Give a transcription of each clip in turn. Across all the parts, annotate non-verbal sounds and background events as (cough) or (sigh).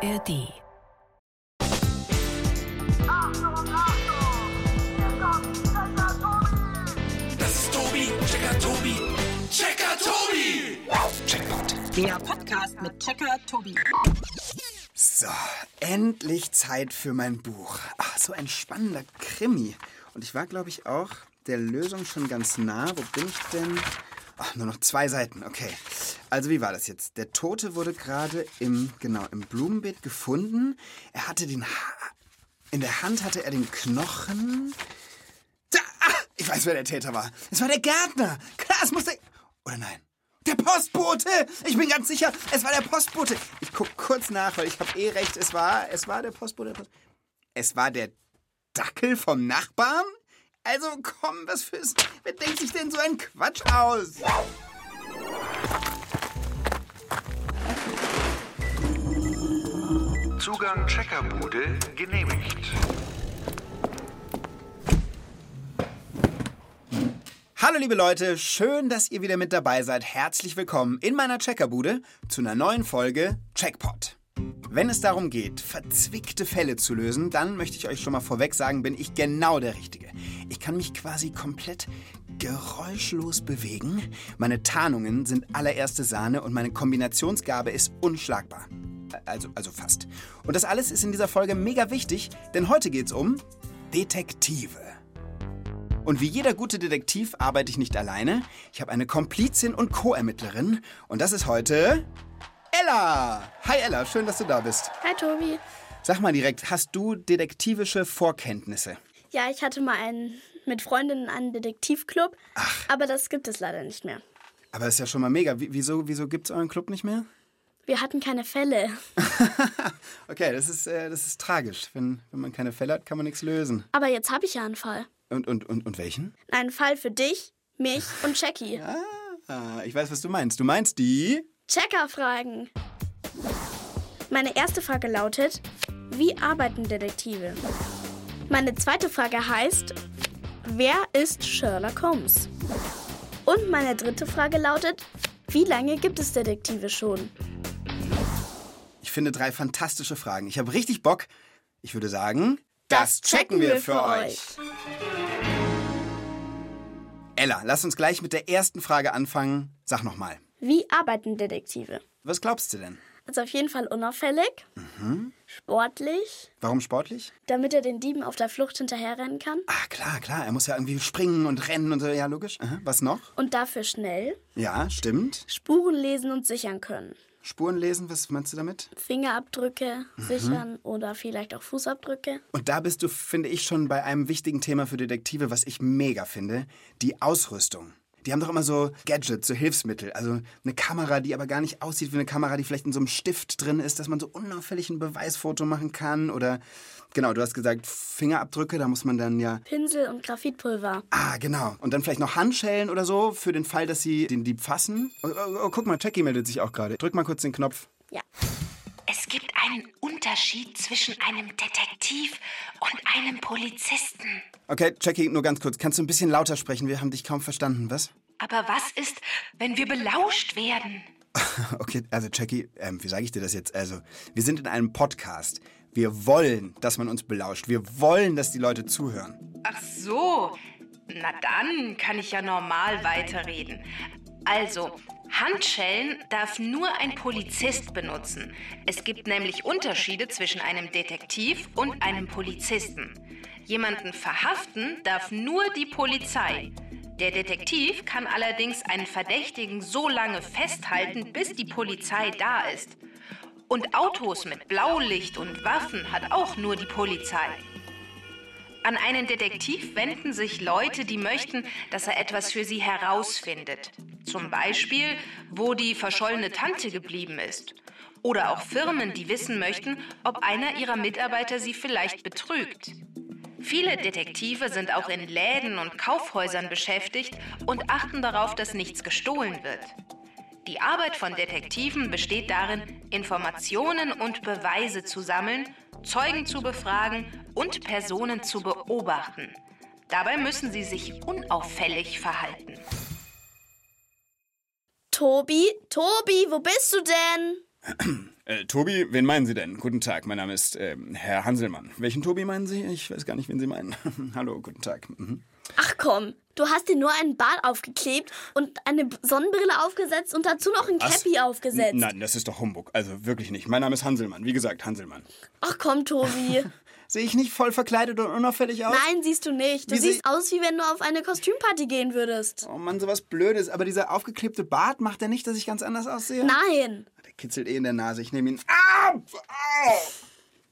ARD. Das ist Tobi, Checker Tobi, Checker Tobi. Checkpoint. Der Podcast mit Checker Tobi. So, endlich Zeit für mein Buch. Ach, so ein spannender Krimi. Und ich war, glaube ich, auch der Lösung schon ganz nah. Wo bin ich denn? Ach, nur noch zwei Seiten, okay. Also wie war das jetzt? Der Tote wurde gerade im, genau, im Blumenbeet gefunden. Er hatte den ha in der Hand hatte er den Knochen. Da, ah, ich weiß, wer der Täter war. Es war der Gärtner. Klar, es muss der... Oder nein? Der Postbote! Ich bin ganz sicher, es war der Postbote. Ich guck kurz nach, weil ich habe eh recht. Es war, es war der Postbote. Es war der Dackel vom Nachbarn? Also komm, was fürs... Wer denkt sich denn so ein Quatsch aus? Zugang Checkerbude genehmigt. Hallo liebe Leute, schön, dass ihr wieder mit dabei seid. Herzlich willkommen in meiner Checkerbude zu einer neuen Folge Checkpot. Wenn es darum geht, verzwickte Fälle zu lösen, dann möchte ich euch schon mal vorweg sagen, bin ich genau der Richtige. Ich kann mich quasi komplett geräuschlos bewegen. Meine Tarnungen sind allererste Sahne und meine Kombinationsgabe ist unschlagbar. Also, also fast. Und das alles ist in dieser Folge mega wichtig, denn heute geht's um Detektive. Und wie jeder gute Detektiv arbeite ich nicht alleine. Ich habe eine Komplizin und Co-Ermittlerin. Und das ist heute Ella. Hi Ella, schön, dass du da bist. Hi Tobi. Sag mal direkt, hast du detektivische Vorkenntnisse? Ja, ich hatte mal einen, mit Freundinnen einen Detektivclub, aber das gibt es leider nicht mehr. Aber das ist ja schon mal mega. Wie- Wieso, wieso gibt es euren Club nicht mehr? Wir hatten keine Fälle. (laughs) Okay, das ist, äh, das ist tragisch. Wenn, wenn man keine Fälle hat, kann man nichts lösen. Aber jetzt habe ich ja einen Fall. Und, und, und, und welchen? Einen Fall für dich, mich und Jackie. (laughs) Ah, ich weiß, was du meinst. Du meinst die? Checker-Fragen. Meine erste Frage lautet, wie arbeiten Detektive? Meine zweite Frage heißt, wer ist Sherlock Holmes? Und meine dritte Frage lautet, wie lange gibt es Detektive schon? Ich finde drei fantastische Fragen. Ich habe richtig Bock. Ich würde sagen, das checken wir für euch. Ella, lass uns gleich mit der ersten Frage anfangen. Sag nochmal. Wie arbeiten Detektive? Was glaubst du denn? Also auf jeden Fall unauffällig, sportlich, Warum sportlich? damit er den Dieben auf der Flucht hinterherrennen kann Ah, klar, klar. Er muss ja irgendwie springen und rennen und so. Ja, logisch. Aha. Was noch? und dafür schnell Ja, stimmt. Spuren lesen und sichern können. Spuren lesen, was meinst du damit? Fingerabdrücke Mhm. sichern oder vielleicht auch Fußabdrücke. Und da bist du, finde ich, schon bei einem wichtigen Thema für Detektive, was ich mega finde. Die Ausrüstung. Die haben doch immer so Gadgets, so Hilfsmittel. Also eine Kamera, die aber gar nicht aussieht wie eine Kamera, die vielleicht in so einem Stift drin ist, dass man so unauffällig ein Beweisfoto machen kann. Oder, genau, du hast gesagt, Fingerabdrücke, da muss man dann ja. Pinsel und Graphitpulver. Ah, genau. Und dann vielleicht noch Handschellen oder so, für den Fall, dass sie den Dieb fassen. Oh, oh, oh, guck mal, Jackie meldet sich auch gerade. Drück mal kurz den Knopf. Ja. Es gibt einen Unterschied zwischen einem Detektiv und einem Polizisten. Okay, Jackie, nur ganz kurz. Kannst du ein bisschen lauter sprechen? Wir haben dich kaum verstanden, was? Aber was ist, wenn wir belauscht werden? (laughs) Okay, also Jackie, ähm, wie sage ich dir das jetzt? Also, wir sind in einem Podcast. Wir wollen, dass man uns belauscht. Wir wollen, dass die Leute zuhören. Ach so. Na dann kann ich ja normal weiterreden. Also, Handschellen darf nur ein Polizist benutzen. Es gibt nämlich Unterschiede zwischen einem Detektiv und einem Polizisten. Jemanden verhaften darf nur die Polizei. Der Detektiv kann allerdings einen Verdächtigen so lange festhalten, bis die Polizei da ist. Und Autos mit Blaulicht und Waffen hat auch nur die Polizei. An einen Detektiv wenden sich Leute, die möchten, dass er etwas für sie herausfindet. Zum Beispiel, wo die verschollene Tante geblieben ist. Oder auch Firmen, die wissen möchten, ob einer ihrer Mitarbeiter sie vielleicht betrügt. Viele Detektive sind auch in Läden und Kaufhäusern beschäftigt und achten darauf, dass nichts gestohlen wird. Die Arbeit von Detektiven besteht darin, Informationen und Beweise zu sammeln, Zeugen zu befragen und Personen zu beobachten. Dabei müssen sie sich unauffällig verhalten. Tobi, Tobi, wo bist du denn? Äh, Tobi, wen meinen Sie denn? Guten Tag, mein Name ist äh, Herr Hanselmann. Welchen Tobi meinen Sie? Ich weiß gar nicht, wen Sie meinen. (laughs) Hallo, guten Tag. Mhm. Ach komm, du hast dir nur einen Bart aufgeklebt und eine Sonnenbrille aufgesetzt und dazu noch ein Was? Cappy aufgesetzt. Nein, das ist doch Humbug. Also wirklich nicht. Mein Name ist Hanselmann. Wie gesagt, Hanselmann. Ach komm, Tobi. (laughs) Sehe ich nicht voll verkleidet und unauffällig aus? Nein, siehst du nicht. Du Wie sie- siehst aus, wie wenn du auf eine Kostümparty gehen würdest. Oh Mann, sowas Blödes. Aber dieser aufgeklebte Bart macht ja nicht, dass ich ganz anders aussehe? Nein. Der kitzelt eh in der Nase. Ich nehme ihn. Ah! Au!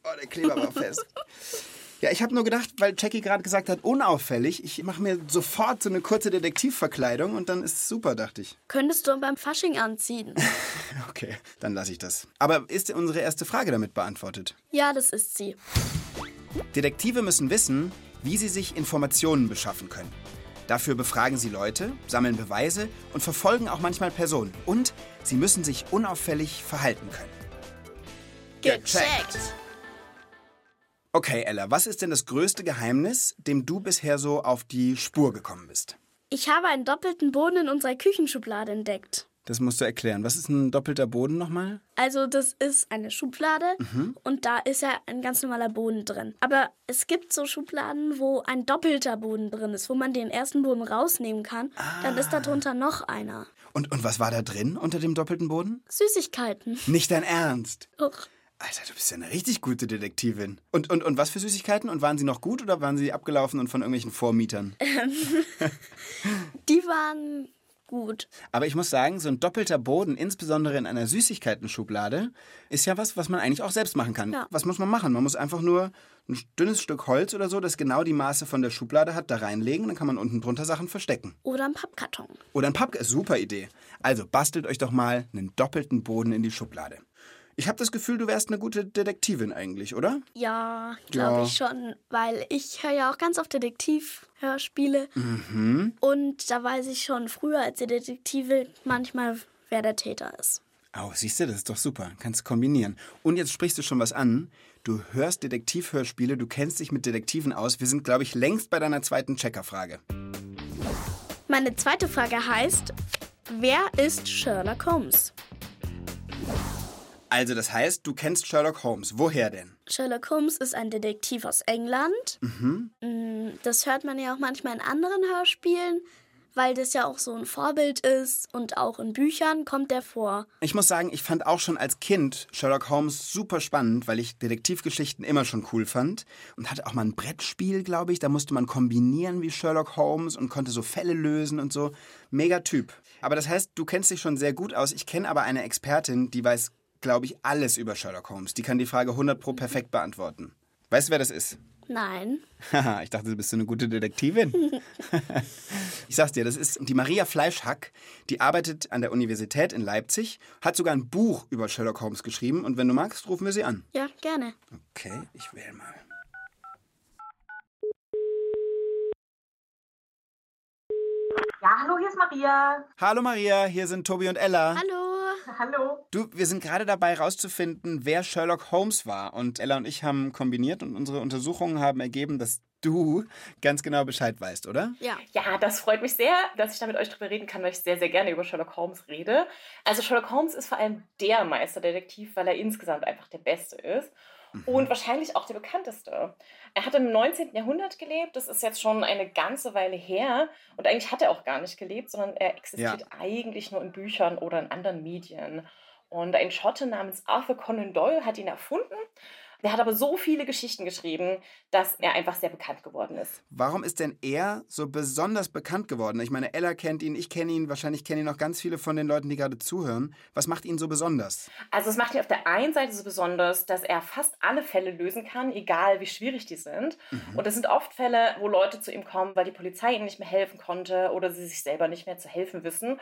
Oh, der Kleber war fest. Ja, ich habe nur gedacht, weil Jackie gerade gesagt hat, unauffällig, ich mache mir sofort so eine kurze Detektivverkleidung und dann ist es super, dachte ich. Könntest du beim Fasching anziehen. (laughs) Okay, dann lasse ich das. Aber ist unsere erste Frage damit beantwortet? Ja, das ist sie. Detektive müssen wissen, wie sie sich Informationen beschaffen können. Dafür befragen sie Leute, sammeln Beweise und verfolgen auch manchmal Personen. Und sie müssen sich unauffällig verhalten können. Gecheckt. Okay, Ella, was ist denn das größte Geheimnis, dem du bisher so auf die Spur gekommen bist? Ich habe einen doppelten Boden in unserer Küchenschublade entdeckt. Das musst du erklären. Was ist ein doppelter Boden nochmal? Also das ist eine Schublade und da ist ja ein ganz normaler Boden drin. Aber es gibt so Schubladen, wo ein doppelter Boden drin ist, wo man den ersten Boden rausnehmen kann. Dann ist darunter noch einer. Und, und was war da drin unter dem doppelten Boden? Süßigkeiten. Nicht dein Ernst. Och. Alter, du bist ja eine richtig gute Detektivin. Und, und, und was für Süßigkeiten? Und waren sie noch gut oder waren sie abgelaufen und von irgendwelchen Vormietern? (laughs) Die waren gut. Aber ich muss sagen, so ein doppelter Boden, insbesondere in einer Süßigkeiten-Schublade, ist ja was, was man eigentlich auch selbst machen kann. Ja. Was muss man machen? Man muss einfach nur ein dünnes Stück Holz oder so, das genau die Maße von der Schublade hat, da reinlegen. Dann kann man unten drunter Sachen verstecken. Oder ein Pappkarton. Oder ein Papp, super Idee. Also bastelt euch doch mal einen doppelten Boden in die Schublade. Ich habe das Gefühl, du wärst eine gute Detektivin eigentlich, oder? Ja, glaube Ja. ich schon, weil ich höre ja auch ganz oft Detektivhörspiele. Und da weiß ich schon früher als Detektive manchmal, wer der Täter ist. Oh, siehst du, das ist doch super. Kannst kombinieren. Und jetzt sprichst du schon was an. Du hörst Detektivhörspiele, du kennst dich mit Detektiven aus. Wir sind, glaube ich, längst bei deiner zweiten Checkerfrage. Meine zweite Frage heißt, wer ist Sherlock Holmes? Also, das heißt, du kennst Sherlock Holmes. Woher denn? Sherlock Holmes ist ein Detektiv aus England. Mm, Das hört man ja auch manchmal in anderen Hörspielen, weil das ja auch so ein Vorbild ist und auch in Büchern kommt der vor. Ich muss sagen, ich fand auch schon als Kind Sherlock Holmes super spannend, weil ich Detektivgeschichten immer schon cool fand. Und hatte auch mal ein Brettspiel, glaube ich. Da musste man kombinieren wie Sherlock Holmes und konnte so Fälle lösen und so. Mega Typ. Aber das heißt, du kennst dich schon sehr gut aus. Ich kenne aber eine Expertin, die weiß, glaube ich, alles über Sherlock Holmes. Die kann die Frage 100 pro perfekt beantworten. Weißt du, wer das ist? Nein. Haha, ich dachte, du bist so eine gute Detektivin. (laughs) ich sag's dir, das ist die Maria Fleischhack. Die arbeitet an der Universität in Leipzig, hat sogar ein Buch über Sherlock Holmes geschrieben. Und wenn du magst, rufen wir sie an. Ja, gerne. Okay, ich wähle mal. Ja, hallo, hier ist Maria. Hallo Maria, hier sind Tobi und Ella. Hallo. (laughs) Hallo. Du, wir sind gerade dabei herauszufinden, wer Sherlock Holmes war. Und Ella und ich haben kombiniert und unsere Untersuchungen haben ergeben, dass du ganz genau Bescheid weißt, oder? Ja. Ja, das freut mich sehr, dass ich da mit euch drüber reden kann, weil ich sehr, sehr gerne über Sherlock Holmes rede. Also Sherlock Holmes ist vor allem der Meisterdetektiv, weil er insgesamt einfach der Beste ist. Und wahrscheinlich auch der bekannteste. Er hat im 19. Jahrhundert gelebt, das ist jetzt schon eine ganze Weile her. Und eigentlich hat er auch gar nicht gelebt, sondern er existiert eigentlich nur in Büchern oder in anderen Medien. Und ein Schotte namens Arthur Conan Doyle hat ihn erfunden. Der hat aber so viele Geschichten geschrieben, dass er einfach sehr bekannt geworden ist. Warum ist denn er so besonders bekannt geworden? Ich meine, Ella kennt ihn, ich kenne ihn, wahrscheinlich kennen ihn noch ganz viele von den Leuten, die gerade zuhören. Was macht ihn so besonders? Also es macht ihn auf der einen Seite so besonders, dass er fast alle Fälle lösen kann, egal wie schwierig die sind. Und es sind oft Fälle, wo Leute zu ihm kommen, weil die Polizei ihnen nicht mehr helfen konnte oder sie sich selber nicht mehr zu helfen wissen.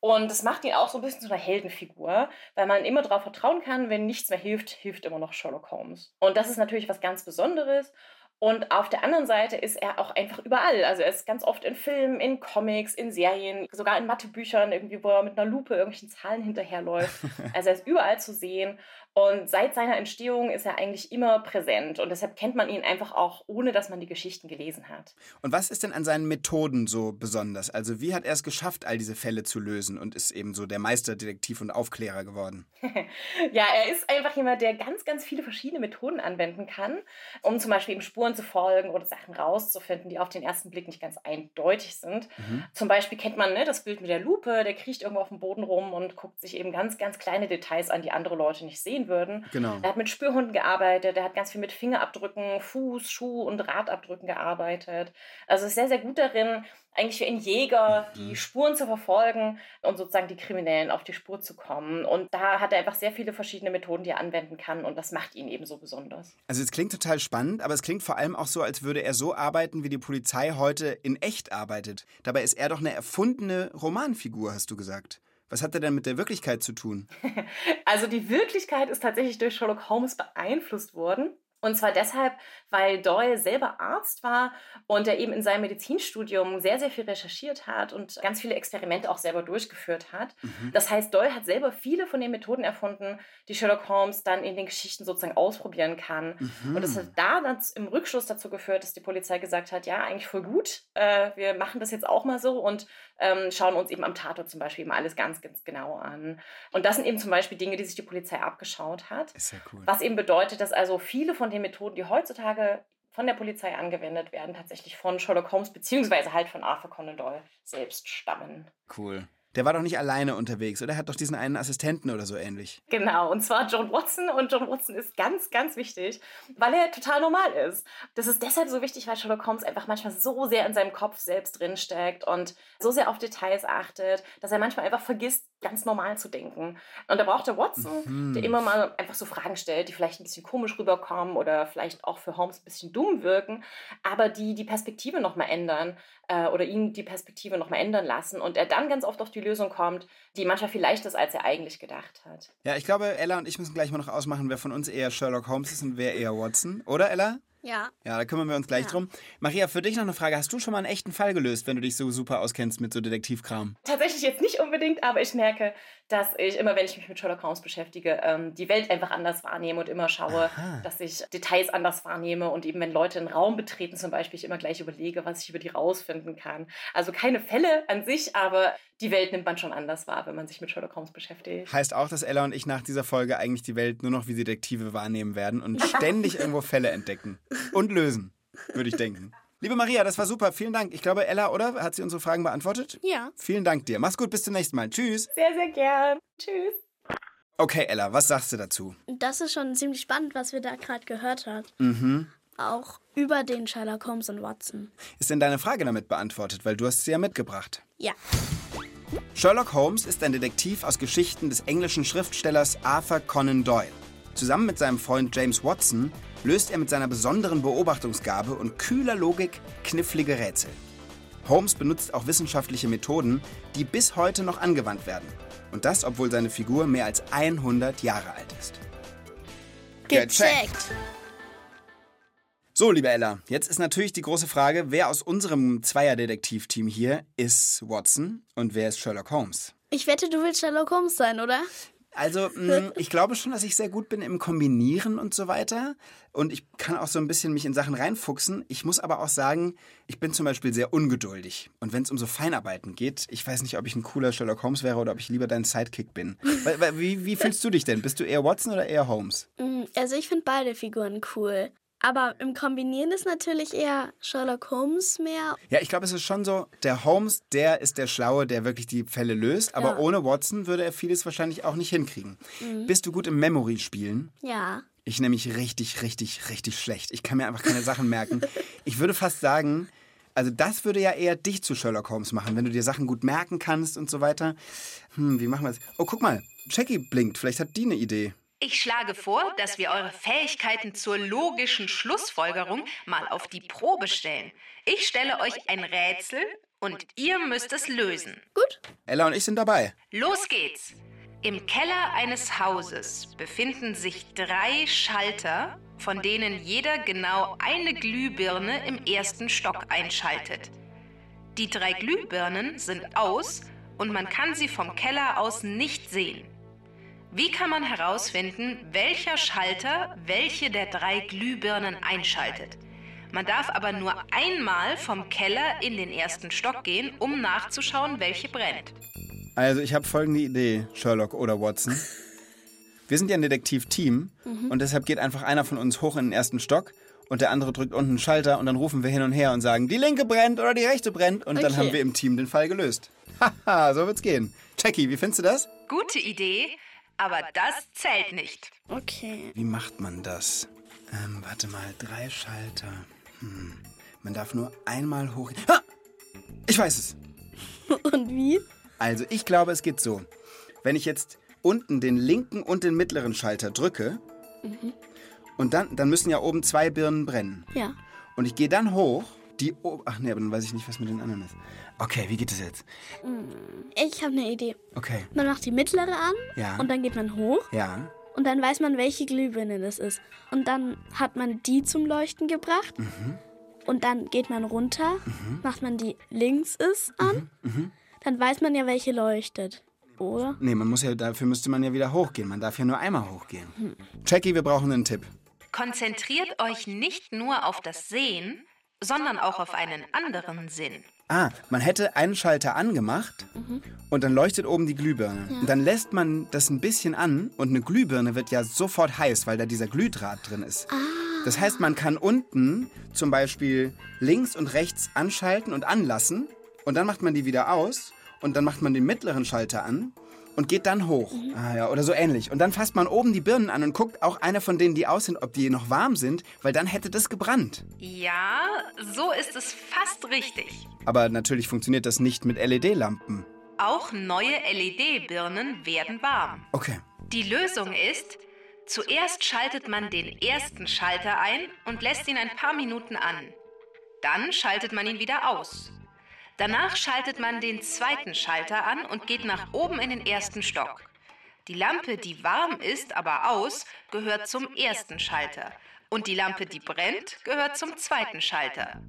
Und das macht ihn auch so ein bisschen zu einer Heldenfigur, weil man immer darauf vertrauen kann, wenn nichts mehr hilft, hilft immer noch Sherlock Holmes. Und das ist natürlich was ganz Besonderes. Und auf der anderen Seite ist er auch einfach überall. Also er ist ganz oft in Filmen, in Comics, in Serien, sogar in Mathebüchern, irgendwie, wo er mit einer Lupe irgendwelchen Zahlen hinterherläuft. (laughs) Also er ist überall zu sehen. Und seit seiner Entstehung ist er eigentlich immer präsent. Und deshalb kennt man ihn einfach auch, ohne dass man die Geschichten gelesen hat. Und was ist denn an seinen Methoden so besonders? Also wie hat er es geschafft, all diese Fälle zu lösen und ist eben so der Meisterdetektiv und Aufklärer geworden? (laughs) ja, er ist einfach jemand, der ganz, ganz viele verschiedene Methoden anwenden kann, um zum Beispiel eben Spuren zu folgen oder Sachen rauszufinden, die auf den ersten Blick nicht ganz eindeutig sind. Mhm. Zum Beispiel kennt man ne, das Bild mit der Lupe, der kriecht irgendwo auf dem Boden rum und guckt sich eben ganz, ganz kleine Details an, die andere Leute nicht sehen würden. Genau. Er hat mit Spürhunden gearbeitet, er hat ganz viel mit Fingerabdrücken, Fuß, Schuh und Radabdrücken gearbeitet. Also ist sehr, sehr gut darin, eigentlich wie ein Jäger die Spuren zu verfolgen und sozusagen die Kriminellen auf die Spur zu kommen. Und da hat er einfach sehr viele verschiedene Methoden, die er anwenden kann und das macht ihn eben so besonders. Also es klingt total spannend, aber es klingt vor allem auch so, als würde er so arbeiten, wie die Polizei heute in echt arbeitet. Dabei ist er doch eine erfundene Romanfigur, hast du gesagt. Was hat er denn mit der Wirklichkeit zu tun? (laughs) Also die Wirklichkeit ist tatsächlich durch Sherlock Holmes beeinflusst worden. Und zwar deshalb, weil Doyle selber Arzt war und er eben in seinem Medizinstudium sehr, sehr viel recherchiert hat und ganz viele Experimente auch selber durchgeführt hat. Das heißt, Doyle hat selber viele von den Methoden erfunden, die Sherlock Holmes dann in den Geschichten sozusagen ausprobieren kann. Und das hat da dann im Rückschluss dazu geführt, dass die Polizei gesagt hat, ja, eigentlich voll gut, äh, wir machen das jetzt auch mal so und ähm, schauen uns eben am Tatort zum Beispiel eben alles ganz, ganz genau an. Und das sind eben zum Beispiel Dinge, die sich die Polizei abgeschaut hat. Ist ja cool. Was eben bedeutet, dass also viele von den Methoden, die heutzutage von der Polizei angewendet werden, tatsächlich von Sherlock Holmes beziehungsweise halt von Arthur Conan Doyle selbst stammen. Cool. Der war doch nicht alleine unterwegs, oder? Er hat doch diesen einen Assistenten oder so ähnlich. Genau, und zwar John Watson. Und John Watson ist ganz, ganz wichtig, weil er total normal ist. Das ist deshalb so wichtig, weil Sherlock Holmes einfach manchmal so sehr in seinem Kopf selbst drinsteckt und so sehr auf Details achtet, dass er manchmal einfach vergisst, ganz normal zu denken. Und da braucht er Watson, der immer mal einfach so Fragen stellt, die vielleicht ein bisschen komisch rüberkommen oder vielleicht auch für Holmes ein bisschen dumm wirken, aber die die Perspektive nochmal ändern äh, oder ihn die Perspektive nochmal ändern lassen und er dann ganz oft auf die Lösung kommt, die manchmal viel leichter ist, als er eigentlich gedacht hat. Ja, ich glaube, Ella und ich müssen gleich mal noch ausmachen, wer von uns eher Sherlock Holmes ist und wer eher Watson. Oder, Ella? Ja. Ja, da kümmern wir uns gleich Ja. drum. Maria, für dich noch eine Frage. Hast du schon mal einen echten Fall gelöst, wenn du dich so super auskennst mit so Detektivkram? Tatsächlich jetzt nicht unbedingt, aber ich merke, dass ich immer, wenn ich mich mit Sherlock Holmes beschäftige, ähm, die Welt einfach anders wahrnehme und immer schaue, Aha. dass ich Details anders wahrnehme und eben, wenn Leute einen Raum betreten zum Beispiel, ich immer gleich überlege, was ich über die rausfinden kann. Also keine Fälle an sich, aber die Welt nimmt man schon anders wahr, wenn man sich mit Sherlock Holmes beschäftigt. Heißt auch, dass Ella und ich nach dieser Folge eigentlich die Welt nur noch wie Detektive wahrnehmen werden und ständig (laughs) irgendwo Fälle entdecken und lösen, würde ich denken. Liebe Maria, das war super. Vielen Dank. Ich glaube, Ella, oder? Hat sie unsere Fragen beantwortet? Ja. Vielen Dank dir. Mach's gut, bis zum nächsten Mal. Tschüss. Sehr, sehr gern. Tschüss. Okay, Ella, was sagst du dazu? Das ist schon ziemlich spannend, was wir da gerade gehört haben. Mhm. Auch über den Sherlock Holmes und Watson. Ist denn deine Frage damit beantwortet? Weil du hast sie ja mitgebracht. Ja. Sherlock Holmes ist ein Detektiv aus Geschichten des englischen Schriftstellers Arthur Conan Doyle. Zusammen mit seinem Freund James Watson löst er mit seiner besonderen Beobachtungsgabe und kühler Logik knifflige Rätsel. Holmes benutzt auch wissenschaftliche Methoden, die bis heute noch angewandt werden. Und das, obwohl seine Figur mehr als 100 Jahre alt ist. Gecheckt. So, liebe Ella, jetzt ist natürlich die große Frage, wer aus unserem Zweierdetektivteam hier ist Watson und wer ist Sherlock Holmes? Ich wette, du willst Sherlock Holmes sein, oder? Also, mh, ich glaube schon, dass ich sehr gut bin im Kombinieren und so weiter. Und ich kann auch so ein bisschen mich in Sachen reinfuchsen. Ich muss aber auch sagen, ich bin zum Beispiel sehr ungeduldig. Und wenn es um so Feinarbeiten geht, ich weiß nicht, ob ich ein cooler Sherlock Holmes wäre oder ob ich lieber dein Sidekick bin. (laughs) Wie, wie fühlst du dich denn? Bist du eher Watson oder eher Holmes? Mm, Also ich finde beide Figuren cool. Aber im Kombinieren ist natürlich eher Sherlock Holmes mehr. Ja, ich glaube, es ist schon so, der Holmes, der ist der Schlaue, der wirklich die Fälle löst. Aber Ja. ohne Watson würde er vieles wahrscheinlich auch nicht hinkriegen. Bist du gut im Memory-Spielen? Ja. Ich nämlich richtig, richtig, richtig schlecht. Ich kann mir einfach keine Sachen merken. (laughs) Ich würde fast sagen, also das würde ja eher dich zu Sherlock Holmes machen, wenn du dir Sachen gut merken kannst und so weiter. Hm, wie machen wir das? Oh, guck mal, Jackie blinkt. Vielleicht hat die eine Idee. Ich schlage vor, dass wir eure Fähigkeiten zur logischen Schlussfolgerung mal auf die Probe stellen. Ich stelle euch ein Rätsel und ihr müsst es lösen. Gut. Ella und ich sind dabei. Los geht's! Im Keller eines Hauses befinden sich drei Schalter, von denen jeder genau eine Glühbirne im ersten Stock einschaltet. Die drei Glühbirnen sind aus und man kann sie vom Keller aus nicht sehen. Wie kann man herausfinden, welcher Schalter welche der drei Glühbirnen einschaltet? Man darf aber nur einmal vom Keller in den ersten Stock gehen, um nachzuschauen, welche brennt. Also ich habe folgende Idee, Sherlock oder Watson. Wir sind ja ein Detektivteam und deshalb geht einfach einer von uns hoch in den ersten Stock und der andere drückt unten einen Schalter und dann rufen wir hin und her und sagen, die linke brennt oder die rechte brennt und dann Okay. haben wir im Team den Fall gelöst. Haha, so wird's gehen. Jackie, wie findest du das? Gute Idee, aber das zählt nicht. Okay. Wie macht man das? Ähm, warte mal, drei Schalter. Hm. Man darf nur einmal hoch... Ha! Ich weiß es. (laughs) Und wie? Also ich glaube, es geht so. Wenn ich jetzt unten den linken und den mittleren Schalter drücke und dann, dann müssen ja oben zwei Birnen brennen. Ja. Und ich gehe dann hoch, die... o- Ach nee, aber dann weiß ich nicht, was mit den anderen ist. Okay, wie geht es jetzt? Ich habe eine Idee. Okay, Man macht die mittlere an Ja. und dann geht man hoch ja. und dann weiß man, welche Glühbirne das ist. Und dann hat man die zum Leuchten gebracht und dann geht man runter, macht man die links ist an, dann weiß man ja, welche leuchtet. Oder? Nee, man muss ja, dafür müsste man ja wieder hochgehen. Man darf ja nur einmal hochgehen. Jackie, wir brauchen einen Tipp. Konzentriert euch nicht nur auf das Sehen, sondern auch auf einen anderen Sinn. Ah, man hätte einen Schalter angemacht und dann leuchtet oben die Glühbirne. Und dann lässt man das ein bisschen an und eine Glühbirne wird ja sofort heiß, weil da dieser Glühdraht drin ist. Das heißt, man kann unten zum Beispiel links und rechts anschalten und anlassen und dann macht man die wieder aus und dann macht man den mittleren Schalter an und geht dann hoch. Ah ja, oder so ähnlich. Und dann fasst man oben die Birnen an und guckt auch eine von denen, die aus sind, ob die noch warm sind, weil dann hätte das gebrannt. Ja, so ist es fast richtig. Aber natürlich funktioniert das nicht mit LED-Lampen. Auch neue LED-Birnen werden warm. Okay. Die Lösung ist, zuerst schaltet man den ersten Schalter ein und lässt ihn ein paar Minuten an. Dann schaltet man ihn wieder aus. Danach schaltet man den zweiten Schalter an und geht nach oben in den ersten Stock. Die Lampe, die warm ist, aber aus, gehört zum ersten Schalter. Und die Lampe, die brennt, gehört zum zweiten Schalter.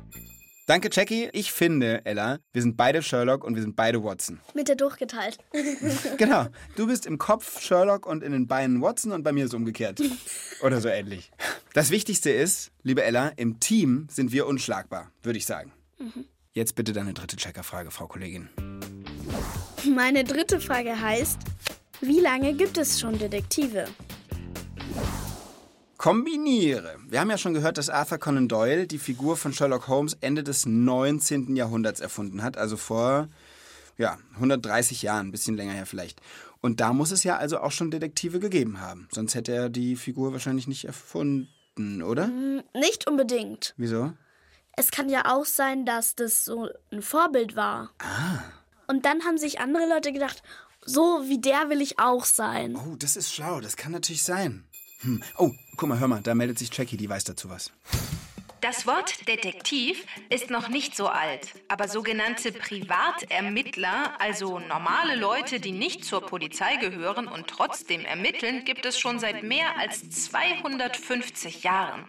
Danke, Jackie. Ich finde, Ella, wir sind beide Sherlock und wir sind beide Watson. Mit der durchgeteilt. (laughs) (laughs) Genau. Du bist im Kopf Sherlock und in den Beinen Watson und bei mir ist es umgekehrt. (laughs) Oder so ähnlich. Das Wichtigste ist, liebe Ella, im Team sind wir unschlagbar, würde ich sagen. Jetzt bitte deine dritte Checkerfrage, Frau Kollegin. Meine dritte Frage heißt, wie lange gibt es schon Detektive? Kombiniere. Wir haben ja schon gehört, dass Arthur Conan Doyle die Figur von Sherlock Holmes Ende des 19. Jahrhunderts erfunden hat, also vor ja, 130 Jahren, ein bisschen länger her vielleicht. Und da muss es ja also auch schon Detektive gegeben haben. Sonst hätte er die Figur wahrscheinlich nicht erfunden, oder? Nicht unbedingt. Wieso? Es kann ja auch sein, dass das so ein Vorbild war. Ah. Und dann haben sich andere Leute gedacht, so wie der will ich auch sein. Oh, das ist schlau, das kann natürlich sein. Hm. Oh, guck mal, hör mal, da meldet sich Jackie, die weiß dazu was. Das Wort Detektiv ist noch nicht so alt, aber sogenannte Privatermittler, also normale Leute, die nicht zur Polizei gehören und trotzdem ermitteln, gibt es schon seit mehr als 250 Jahren.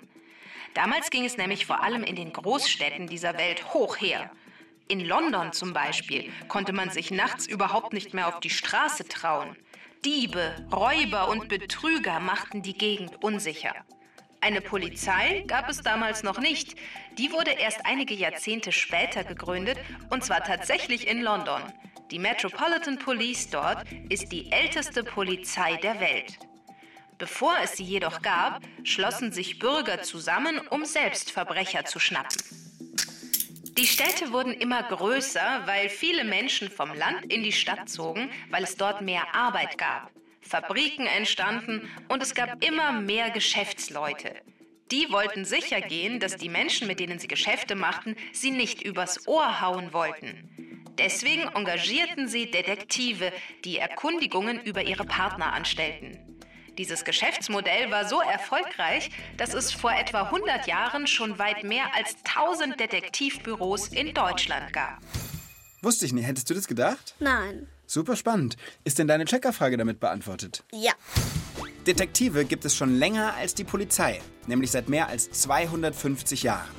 Damals ging es nämlich vor allem in den Großstädten dieser Welt hoch her. In London zum Beispiel konnte man sich nachts überhaupt nicht mehr auf die Straße trauen. Diebe, Räuber und Betrüger machten die Gegend unsicher. Eine Polizei gab es damals noch nicht. Die wurde erst einige Jahrzehnte später gegründet und zwar tatsächlich in London. Die Metropolitan Police dort ist die älteste Polizei der Welt. Bevor es sie jedoch gab, schlossen sich Bürger zusammen, um selbst Verbrecher zu schnappen. Die Städte wurden immer größer, weil viele Menschen vom Land in die Stadt zogen, weil es dort mehr Arbeit gab. Fabriken entstanden und es gab immer mehr Geschäftsleute. Die wollten sicher gehen, dass die Menschen, mit denen sie Geschäfte machten, sie nicht übers Ohr hauen wollten. Deswegen engagierten sie Detektive, die Erkundigungen über ihre Partner anstellten. Dieses Geschäftsmodell war so erfolgreich, dass es vor etwa 100 Jahren schon weit mehr als 1000 Detektivbüros in Deutschland gab. Wusste ich nicht, hättest du das gedacht? Nein. Super spannend. Ist denn deine Checkerfrage damit beantwortet? Ja. Detektive gibt es schon länger als die Polizei, nämlich seit mehr als 250 Jahren.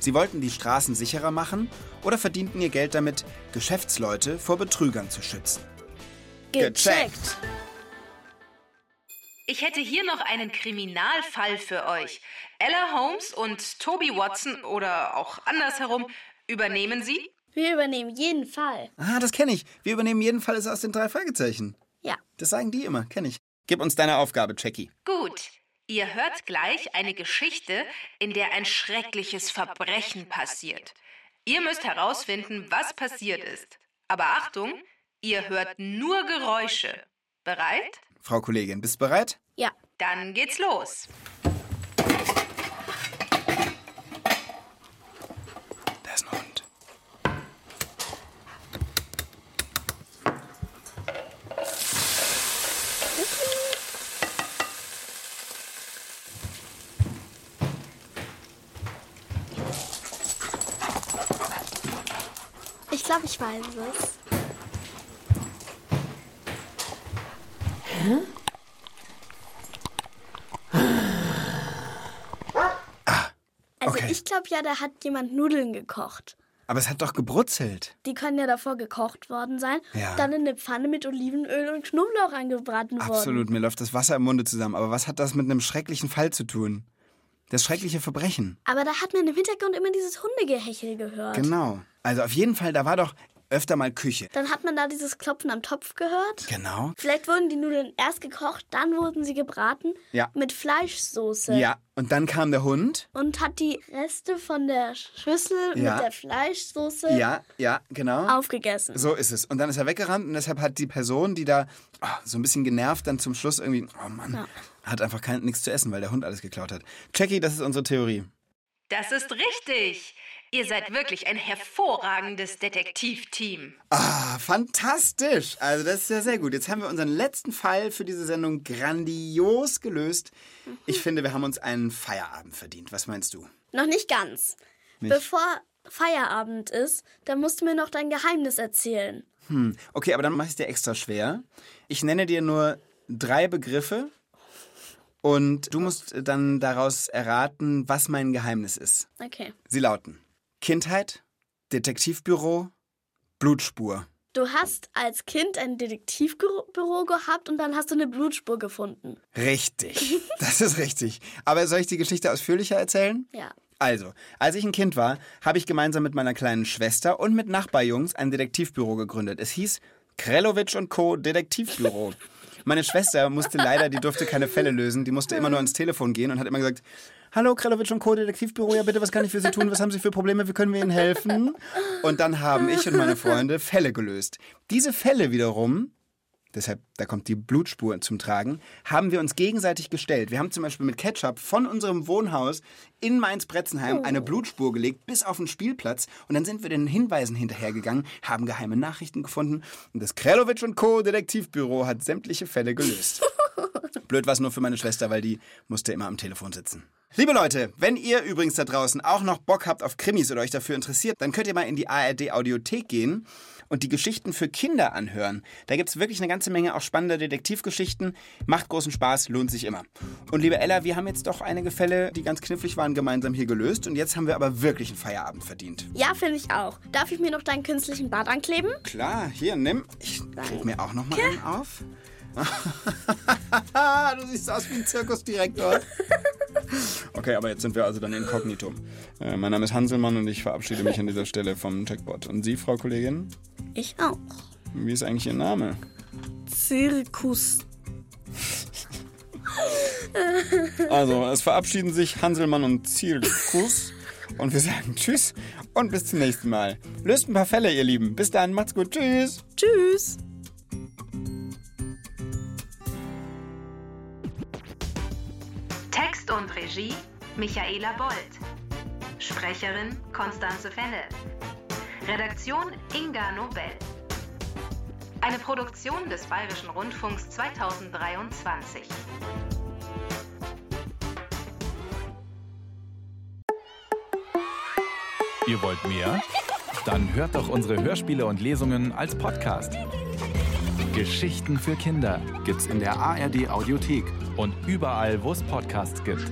Sie wollten die Straßen sicherer machen oder verdienten ihr Geld damit, Geschäftsleute vor Betrügern zu schützen. Gecheckt. Ich hätte hier noch einen Kriminalfall für euch. Ella Holmes und Toby Watson oder auch andersherum, übernehmen Sie? Wir übernehmen jeden Fall. Ah, das kenne ich. Wir übernehmen jeden Fall aus den drei Fragezeichen. Ja. Das sagen die immer, kenne ich. Gib uns deine Aufgabe, Jackie. Gut. Ihr hört gleich eine Geschichte, in der ein schreckliches Verbrechen passiert. Ihr müsst herausfinden, was passiert ist. Aber Achtung, ihr hört nur Geräusche. Bereit? Frau Kollegin, bist du bereit? Ja. Dann geht's los. Da ist ein Hund. Ich glaube, ich weiß es. Also okay. ich glaube ja, da hat jemand Nudeln gekocht. Aber es hat doch gebrutzelt. Die können ja davor gekocht worden sein, Ja. dann in eine Pfanne mit Olivenöl und Knoblauch angebraten worden. Absolut, mir läuft das Wasser im Munde zusammen. Aber was hat das mit einem schrecklichen Fall zu tun? Das schreckliche Verbrechen. Aber da hat man im Hintergrund immer dieses Hundegehechel gehört. Genau. Also auf jeden Fall, da war doch öfter mal Küche. Dann hat man da dieses Klopfen am Topf gehört. Genau. Vielleicht wurden die Nudeln erst gekocht, dann wurden sie gebraten Ja. mit Fleischsoße. Ja, und dann kam der Hund. Und hat die Reste von der Schüssel Ja. mit der Fleischsoße Ja, ja, genau. aufgegessen. So ist es. Und dann ist er weggerannt und deshalb hat die Person, die da ah, so ein bisschen genervt dann zum Schluss irgendwie, oh Mann, Ja. hat einfach kein, nichts zu essen, weil der Hund alles geklaut hat. Jackie, das ist unsere Theorie. Das ist richtig. Ihr seid wirklich ein hervorragendes Detektivteam. Ah, fantastisch. Also das ist ja sehr gut. Jetzt haben wir unseren letzten Fall für diese Sendung grandios gelöst. Ich (laughs) finde, wir haben uns einen Feierabend verdient. Was meinst du? Noch nicht ganz. Nicht? Bevor Feierabend ist, dann musst du mir noch dein Geheimnis erzählen. Hm, okay, aber dann mache ich es dir extra schwer. Ich nenne dir nur drei Begriffe und du musst dann daraus erraten, was mein Geheimnis ist. Okay. Sie lauten Kindheit, Detektivbüro, Blutspur. Du hast als Kind ein Detektivbüro gehabt und dann hast du eine Blutspur gefunden. Richtig, (laughs) das ist richtig. Aber soll ich die Geschichte ausführlicher erzählen? Ja. Also, als ich ein Kind war, habe ich gemeinsam mit meiner kleinen Schwester und mit Nachbarjungs ein Detektivbüro gegründet. Es hieß Krelowitsch und Co. Detektivbüro. (laughs) Meine Schwester musste leider, die durfte keine Fälle lösen, die musste immer nur ans Telefon gehen und hat immer gesagt, Hallo, Krelowitsch und Co. Detektivbüro, ja bitte, was kann ich für Sie tun? Was haben Sie für Probleme? Wie können wir Ihnen helfen? Und dann haben ich und meine Freunde Fälle gelöst. Diese Fälle wiederum deshalb, da kommt die Blutspur zum Tragen, haben wir uns gegenseitig gestellt. Wir haben zum Beispiel mit Ketchup von unserem Wohnhaus in Mainz-Bretzenheim eine Blutspur gelegt bis auf den Spielplatz und dann sind wir den Hinweisen hinterhergegangen, haben geheime Nachrichten gefunden und das Krelowitsch und Co. Detektivbüro hat sämtliche Fälle gelöst. (laughs) Blöd war es nur für meine Schwester, weil die musste immer am Telefon sitzen. Liebe Leute, wenn ihr übrigens da draußen auch noch Bock habt auf Krimis oder euch dafür interessiert, dann könnt ihr mal in die ARD Audiothek gehen und die Geschichten für Kinder anhören. Da gibt es wirklich eine ganze Menge auch spannender Detektivgeschichten. Macht großen Spaß, lohnt sich immer. Und liebe Ella, wir haben jetzt doch einige Fälle, die ganz knifflig waren, gemeinsam hier gelöst. Und jetzt haben wir aber wirklich einen Feierabend verdient. Ja, finde ich auch. Darf ich mir noch deinen künstlichen Bart ankleben? Klar, hier, nimm. Ich klebe mir auch noch mal einen auf. (laughs) du siehst aus wie ein Zirkusdirektor. Okay, aber jetzt sind wir also dann inkognito. Äh, mein Name ist Hanselmann und ich verabschiede mich an dieser Stelle vom Checkbot. Und Sie, Frau Kollegin? Ich auch. Wie ist eigentlich Ihr Name? Zirkus. Also, es verabschieden sich Hanselmann und Zirkus. Und wir sagen Tschüss und bis zum nächsten Mal. Löst ein paar Fälle, ihr Lieben. Bis dann, macht's gut. Tschüss. Tschüss. Regie Michaela Bold. Sprecherin Konstanze Fennel. Redaktion Inga Nobel. Eine Produktion des Bayerischen Rundfunks 2023. Ihr wollt mehr? Dann hört doch unsere Hörspiele und Lesungen als Podcast. Geschichten für Kinder gibt's in der ARD Audiothek und überall, wo es Podcasts gibt.